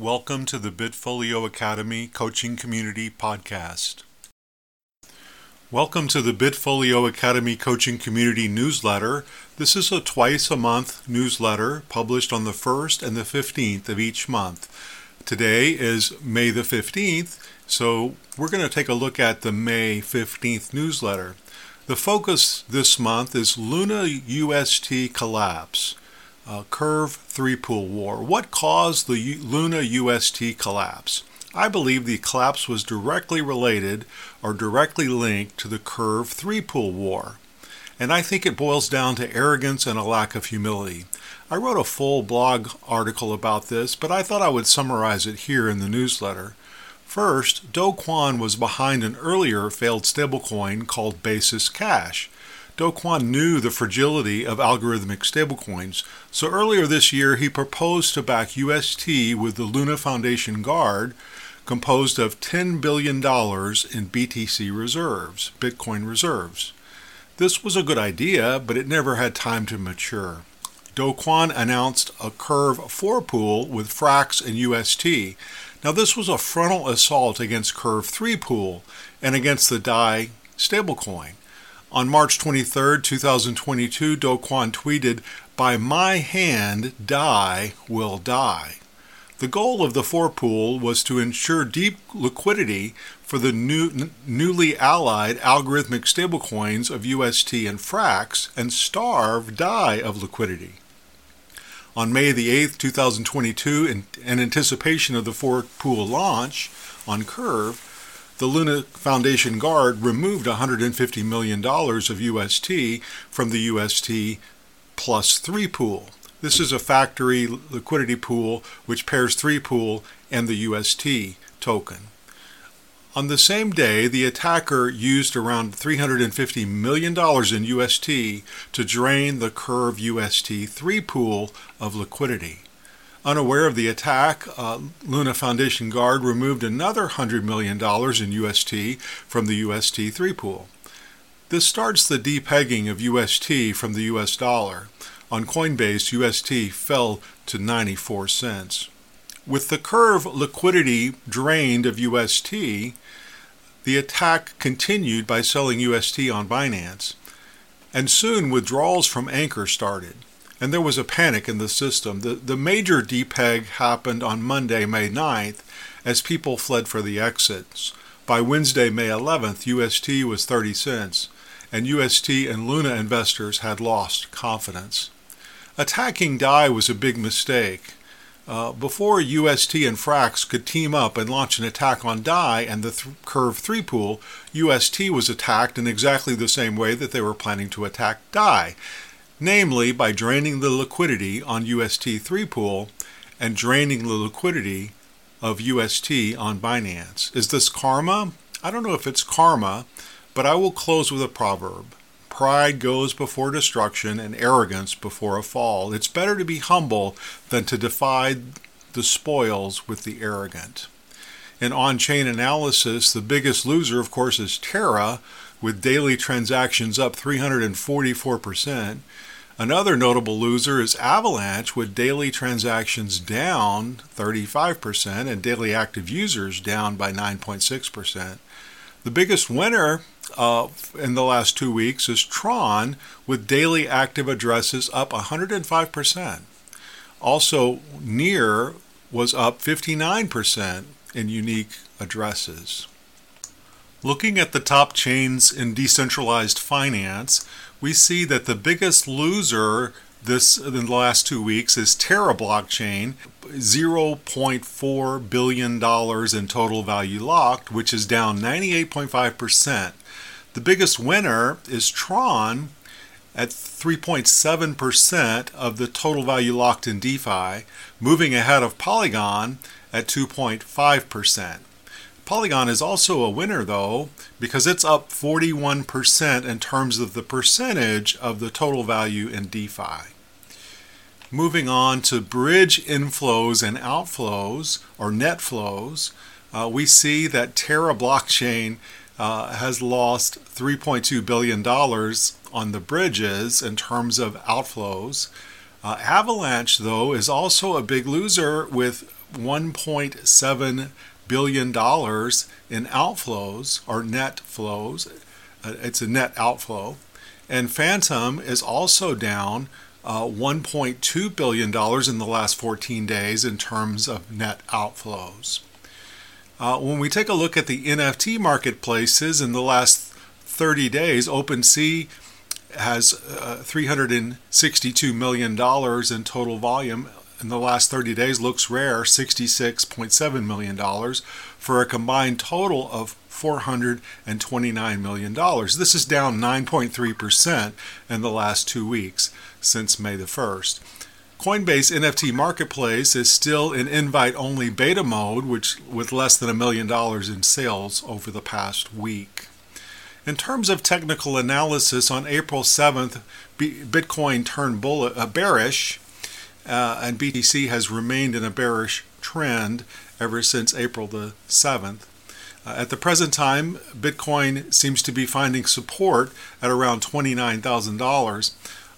Welcome to the Bitfolio Academy Coaching Community Podcast. Welcome to the Bitfolio Academy Coaching Community newsletter. This is a twice a month newsletter published on the 1st and the 15th of each month. Today is May the 15th, so we're going to take a look at the May 15th newsletter. The focus this month is Luna UST collapse uh, curve three pool war. What caused the U- Luna UST collapse? I believe the collapse was directly related or directly linked to the curve three pool war. And I think it boils down to arrogance and a lack of humility. I wrote a full blog article about this, but I thought I would summarize it here in the newsletter. First, Do Kwon was behind an earlier failed stablecoin called Basis Cash. Do Kwon knew the fragility of algorithmic stablecoins, so earlier this year he proposed to back UST with the Luna Foundation Guard, composed of $10 billion in BTC reserves, Bitcoin reserves. This was a good idea, but it never had time to mature. Do Kwon announced a Curve 4 pool with Frax and UST. Now, this was a frontal assault against Curve 3 pool and against the DAI stablecoin. On March 23, 2022, Do Kwon tweeted, By my hand, DAI will die. The goal of the four pool was to ensure deep liquidity for the new, n- newly allied algorithmic stablecoins of UST and Frax and starve DAI of liquidity. On May the 8th, 2022, in, in anticipation of the four pool launch on Curve, the Luna Foundation Guard removed $150 million of UST from the UST plus 3 pool. This is a factory liquidity pool which pairs 3 pool and the UST token. On the same day, the attacker used around $350 million in UST to drain the Curve UST 3 pool of liquidity. Unaware of the attack, uh, Luna Foundation Guard removed another $100 million in UST from the UST 3 pool. This starts the depegging of UST from the US dollar. On Coinbase, UST fell to 94 cents. With the curve liquidity drained of UST, the attack continued by selling UST on Binance. And soon withdrawals from Anchor started and there was a panic in the system. The, the major depeg happened on Monday, May 9th, as people fled for the exits. By Wednesday, May 11th, UST was 30 cents, and UST and Luna investors had lost confidence. Attacking DAI was a big mistake. Uh, before UST and Frax could team up and launch an attack on DAI and the th- Curve 3 pool, UST was attacked in exactly the same way that they were planning to attack DAI namely by draining the liquidity on UST3 pool and draining the liquidity of UST on Binance. Is this karma? I don't know if it's karma, but I will close with a proverb. Pride goes before destruction and arrogance before a fall. It's better to be humble than to divide the spoils with the arrogant. In on chain analysis, the biggest loser, of course, is Terra, with daily transactions up 344%. Another notable loser is Avalanche, with daily transactions down 35% and daily active users down by 9.6%. The biggest winner uh, in the last two weeks is Tron, with daily active addresses up 105%. Also, Near was up 59% in unique addresses. Looking at the top chains in decentralized finance, we see that the biggest loser this in the last two weeks is Terra blockchain, 0.4 billion dollars in total value locked, which is down 98.5%. The biggest winner is Tron at 3.7% of the total value locked in DeFi, moving ahead of Polygon at 2.5%. Polygon is also a winner though because it's up 41% in terms of the percentage of the total value in DeFi. Moving on to bridge inflows and outflows or net flows, uh, we see that Terra blockchain uh, has lost $3.2 billion on the bridges in terms of outflows. Uh, Avalanche, though, is also a big loser with 1.7 billion dollars in outflows or net flows. Uh, it's a net outflow. And Fantom is also down uh, $1.2 billion in the last 14 days in terms of net outflows. Uh, when we take a look at the NFT marketplaces in the last 30 days, OpenSea has uh, $362 million in total volume. In the last 30 days, LooksRare, $66.7 million for a combined total of $429 million. This is down 9.3% in the last two weeks since May the 1st. Coinbase NFT Marketplace is still in invite only beta mode, which with less than a million dollars in sales over the past week. In terms of technical analysis, on April 7th, Bitcoin turned bull- uh, bearish, uh, and BTC has remained in a bearish trend ever since April the 7th. Uh, at the present time, Bitcoin seems to be finding support at around $29,000.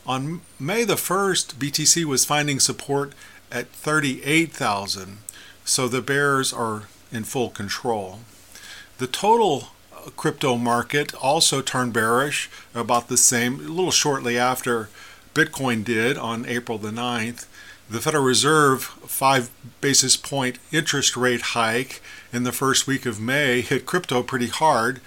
On May the 1st, BTC was finding support at 38,000, so the bears are in full control. The total uh, crypto market also turned bearish about the same, a little shortly after Bitcoin did on April the 9th. The Federal Reserve five basis point interest rate hike in the first week of May hit crypto pretty hard.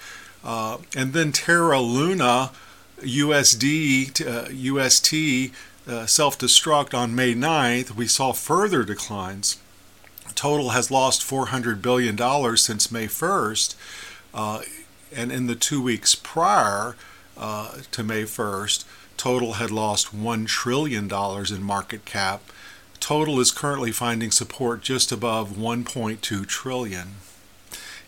Uh, and then Terra Luna USD uh, UST uh, self destruct on May 9th, we saw further declines. Total has lost $400 billion since May 1st. Uh, and in the two weeks prior uh, to May 1st, Total had lost $1 trillion in market cap. Total is currently finding support just above 1.2 trillion.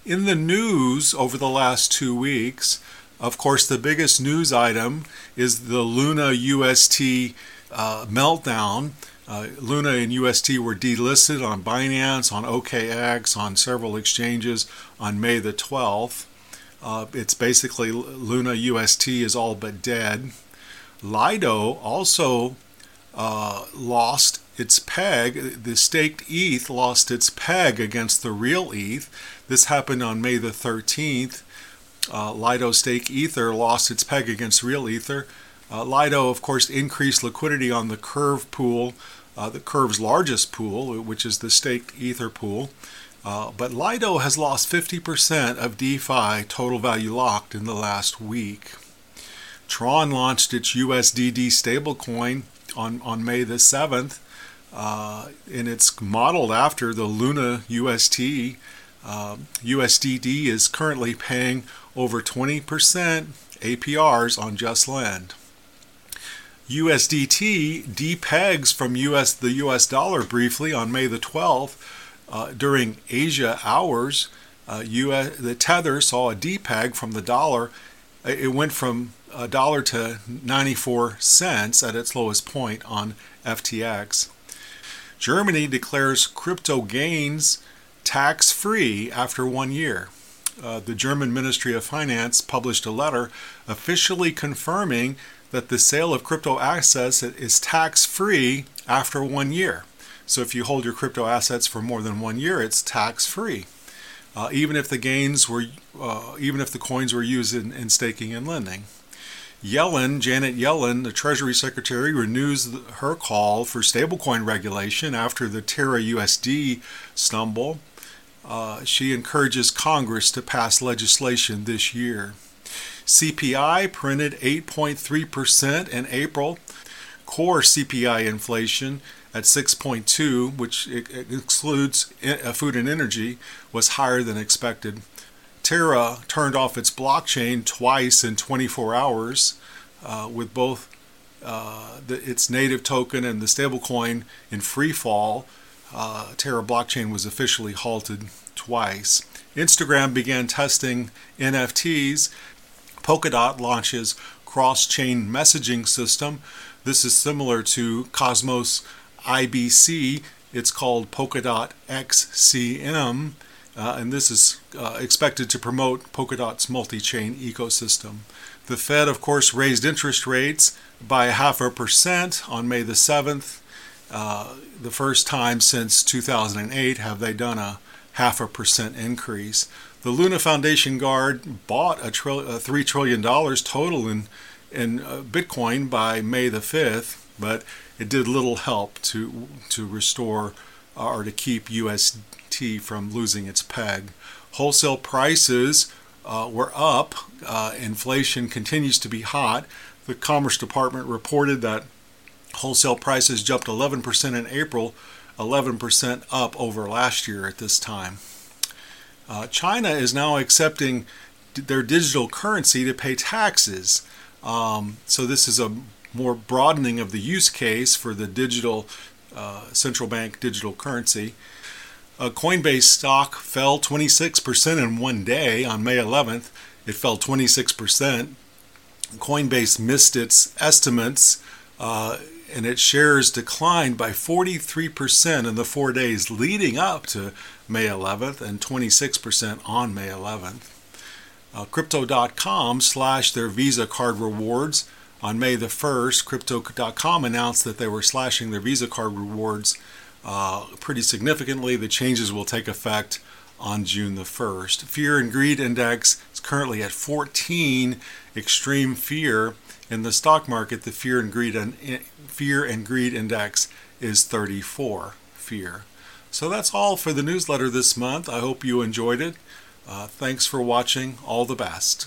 In the news over the last two weeks, of course, the biggest news item is the Luna UST uh, meltdown. Uh, Luna and UST were delisted on Binance, on OKX, on several exchanges on May the 12th. Uh, it's basically Luna UST is all but dead. Lido also uh, lost its peg. The staked ETH lost its peg against the real ETH. This happened on May the 13th. Uh, Lido stake Ether lost its peg against real Ether. Uh, Lido, of course, increased liquidity on the Curve pool, uh, the Curve's largest pool, which is the staked Ether pool. Uh, but Lido has lost 50% of DeFi total value locked in the last week. Tron launched its USDD stablecoin on, on May the 7th, uh, and it's modeled after the Luna UST. Uh, USDD is currently paying over 20% APRs on JustLend. USDT depegs from US the US dollar briefly on May the 12th uh, during Asia hours. Uh, US, the tether saw a depeg from the dollar. It went from a dollar to 94 cents at its lowest point on FTX. Germany declares crypto gains tax free after one year. Uh, the German Ministry of Finance published a letter officially confirming that the sale of crypto assets is tax free after one year. So if you hold your crypto assets for more than one year, it's tax free. Uh, even if the gains were, uh, even if the coins were used in, in staking and lending. Yellen, Janet Yellen, the Treasury Secretary, renews her call for stablecoin regulation after the Terra USD stumble. Uh, she encourages Congress to pass legislation this year. CPI printed 8.3% in April. Core CPI inflation at 6.2, which excludes uh, food and energy, was higher than expected. Terra turned off its blockchain twice in 24 hours, uh, with both uh, the, its native token and the stablecoin in free fall uh, Terra blockchain was officially halted twice. Instagram began testing NFTs. Polkadot launches cross-chain messaging system. This is similar to Cosmos IBC. It's called Polkadot XCM, uh, and this is uh, expected to promote Polkadot's multi-chain ecosystem. The Fed, of course, raised interest rates by half a percent on May the 7th Uh, the first time since 2008 have they done a half a percent increase. The Luna Foundation Guard bought a, tri- a three trillion dollars total in in uh, Bitcoin by May the 5th, but it did little help to to restore uh, or to keep UST from losing its peg. Wholesale prices uh, were up. Uh, inflation continues to be hot. The Commerce Department reported that wholesale prices jumped 11% in April, 11% up over last year at this time. Uh, China is now accepting their digital currency to pay taxes. Um, so this is a more broadening of the use case for the digital uh, central bank digital currency. Uh, Coinbase stock fell 26% in one day on May 11th. It fell 26%. Coinbase missed its estimates uh, and its shares declined by 43% in the four days leading up to May 11th and 26% on May 11th. Uh, Crypto.com slashed their Visa card rewards. On May the 1st, Crypto.com announced that they were slashing their Visa card rewards uh, pretty significantly. The changes will take effect on June the 1st. Fear and Greed Index is currently at 14, extreme fear. In the stock market, the Fear and Greed, and, fear and Greed Index is 34, fear. So that's all for the newsletter this month. I hope you enjoyed it. Uh, thanks for watching. All the best.